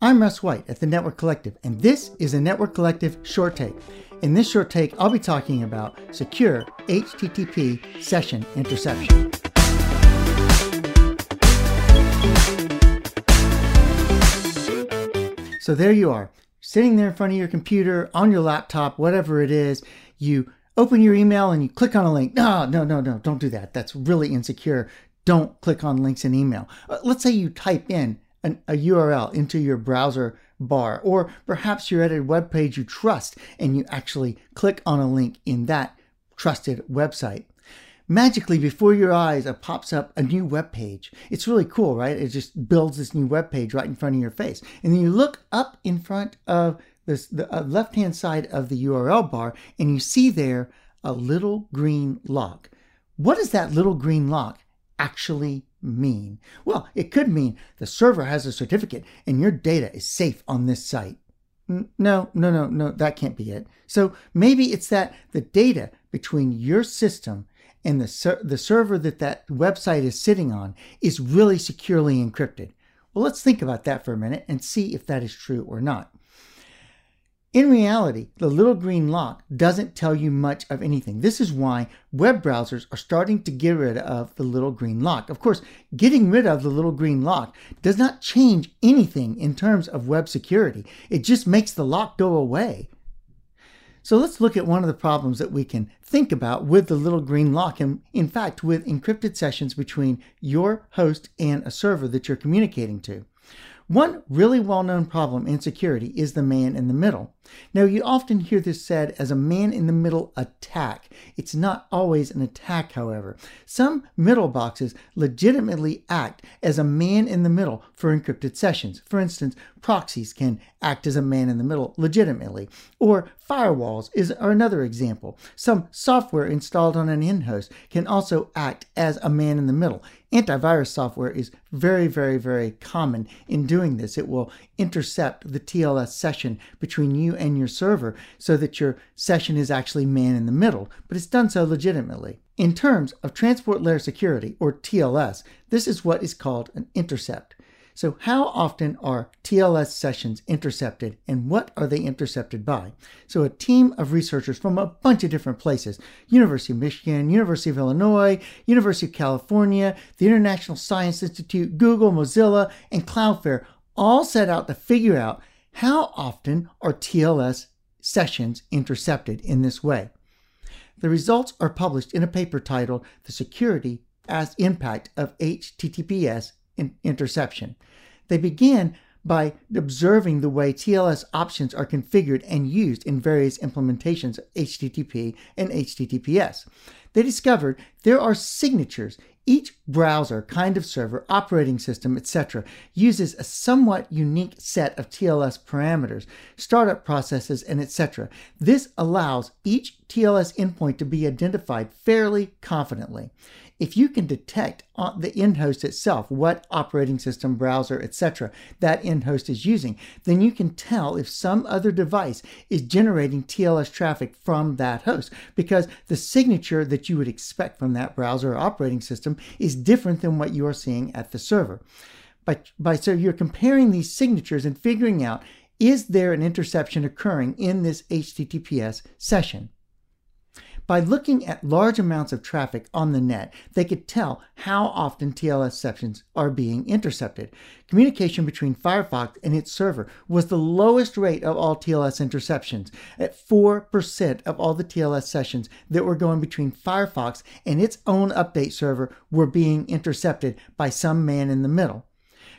I'm Russ White at the Network Collective, and this is a Network Collective short take. In this short take, I'll be talking about secure HTTP session interception. So there you are, sitting there in front of your computer, on your laptop, whatever it is. You open your email and you click on a link. No, no, no, no, don't do that. That's really insecure. Don't click on links in email. Uh, let's say you type in an, a URL into your browser bar, or perhaps you're at a web page you trust and you actually click on a link in that trusted website. Magically, before your eyes, it pops up a new web page. It's really cool, right? It just builds this new web page right in front of your face. And then you look up in front of this, the uh, left hand side of the URL bar and you see there a little green lock. What does that little green lock actually mean? Well, it could mean the server has a certificate and your data is safe on this site. No, no, no, no, that can't be it. So maybe it's that the data between your system and the, ser- the server that that website is sitting on is really securely encrypted. Well, let's think about that for a minute and see if that is true or not. In reality, the little green lock doesn't tell you much of anything. This is why web browsers are starting to get rid of the little green lock. Of course, getting rid of the little green lock does not change anything in terms of web security. It just makes the lock go away. So let's look at one of the problems that we can think about with the little green lock and in fact with encrypted sessions between your host and a server that you're communicating to. One really well known problem in security is the man in the middle. Now, you often hear this said as a man in the middle attack. It's not always an attack, however. Some middle boxes legitimately act as a man in the middle for encrypted sessions. For instance, proxies can act as a man in the middle legitimately, or firewalls is another example. Some software installed on an end host can also act as a man in the middle. Antivirus software is very, very, very common in doing this. It will intercept the TLS session between you and your server so that your session is actually man in the middle, but it's done so legitimately. In terms of transport layer security, or TLS, this is what is called an intercept. So, how often are TLS sessions intercepted and what are they intercepted by? So, a team of researchers from a bunch of different places University of Michigan, University of Illinois, University of California, the International Science Institute, Google, Mozilla, and Cloudflare all set out to figure out how often are TLS sessions intercepted in this way. The results are published in a paper titled The Security as Impact of HTTPS in Interception. They begin by observing the way TLS options are configured and used in various implementations of HTTP and HTTPS. They discovered there are signatures each browser, kind of server, operating system, etc., uses a somewhat unique set of TLS parameters, startup processes, and etc. This allows each TLS endpoint to be identified fairly confidently. If you can detect on the end host itself what operating system, browser, etc. that end host is using, then you can tell if some other device is generating TLS traffic from that host because the signature that you would expect from that browser or operating system is different than what you are seeing at the server. By, by so you're comparing these signatures and figuring out is there an interception occurring in this HTTPS session? By looking at large amounts of traffic on the net, they could tell how often TLS sessions are being intercepted. Communication between Firefox and its server was the lowest rate of all TLS interceptions, at 4% of all the TLS sessions that were going between Firefox and its own update server were being intercepted by some man in the middle.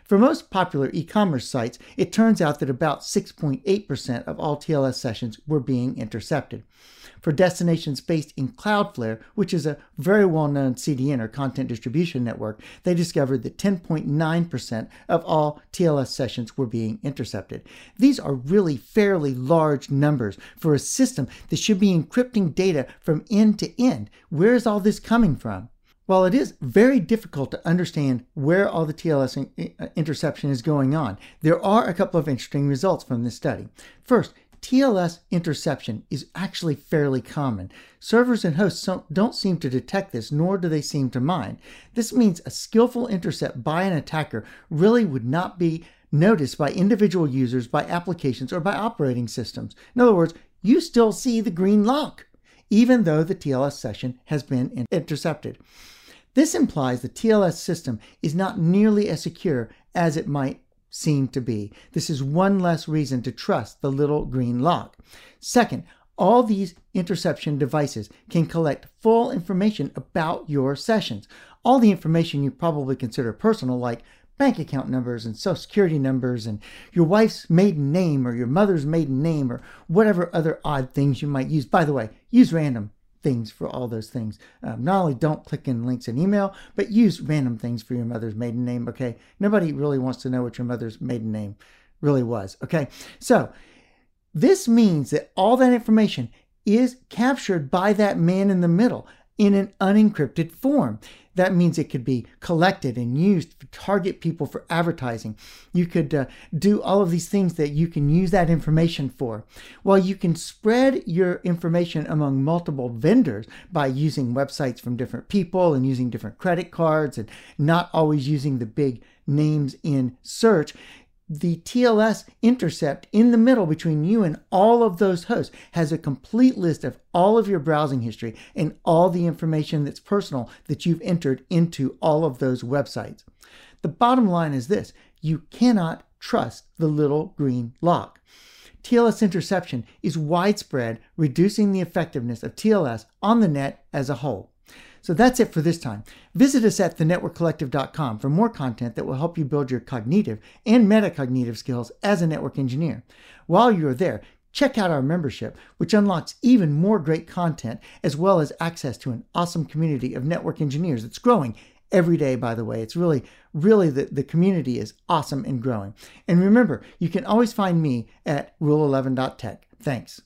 For most popular e commerce sites, it turns out that about 6.8% of all TLS sessions were being intercepted for destinations based in Cloudflare, which is a very well known CDN or content distribution network, they discovered that 10.9% of all TLS sessions were being intercepted. These are really fairly large numbers for a system that should be encrypting data from end to end. Where is all this coming from? While it is very difficult to understand where all the TLS uh, interception is going on, there are a couple of interesting results from this study. First, TLS interception is actually fairly common. Servers and hosts don't seem to detect this, nor do they seem to mind. This means a skillful intercept by an attacker really would not be noticed by individual users, by applications, or by operating systems. In other words, you still see the green lock, even though the TLS session has been intercepted. This implies the TLS system is not nearly as secure as it might seem to be. This is one less reason to trust the little green lock. Second, all these interception devices can collect full information about your sessions. All the information you probably consider personal, like bank account numbers and social security numbers and your wife's maiden name or your mother's maiden name or whatever other odd things you might use. By the way, use random things for all those things. Um, not only don't click in links in email, but use random things for your mother's maiden name. Okay. Nobody really wants to know what your mother's maiden name really was. Okay. So this means that all that information is captured by that man in the middle in an unencrypted form. That means it could be collected and used to target people for advertising. You could uh, do all of these things that you can use that information for. While you can spread your information among multiple vendors by using websites from different people and using different credit cards and not always using the big names in search, the TLS intercept in the middle between you and all of those hosts has a complete list of all of your browsing history and all the information that's personal that you've entered into all of those websites. The bottom line is this you cannot trust the little green lock. TLS interception is widespread, reducing the effectiveness of TLS on the net as a whole. So that's it for this time. Visit us at thenetworkcollective.com for more content that will help you build your cognitive and metacognitive skills as a network engineer. While you're there, check out our membership, which unlocks even more great content as well as access to an awesome community of network engineers that's growing every day, by the way. It's really, really the, the community is awesome and growing. And remember, you can always find me at rule11.tech. Thanks.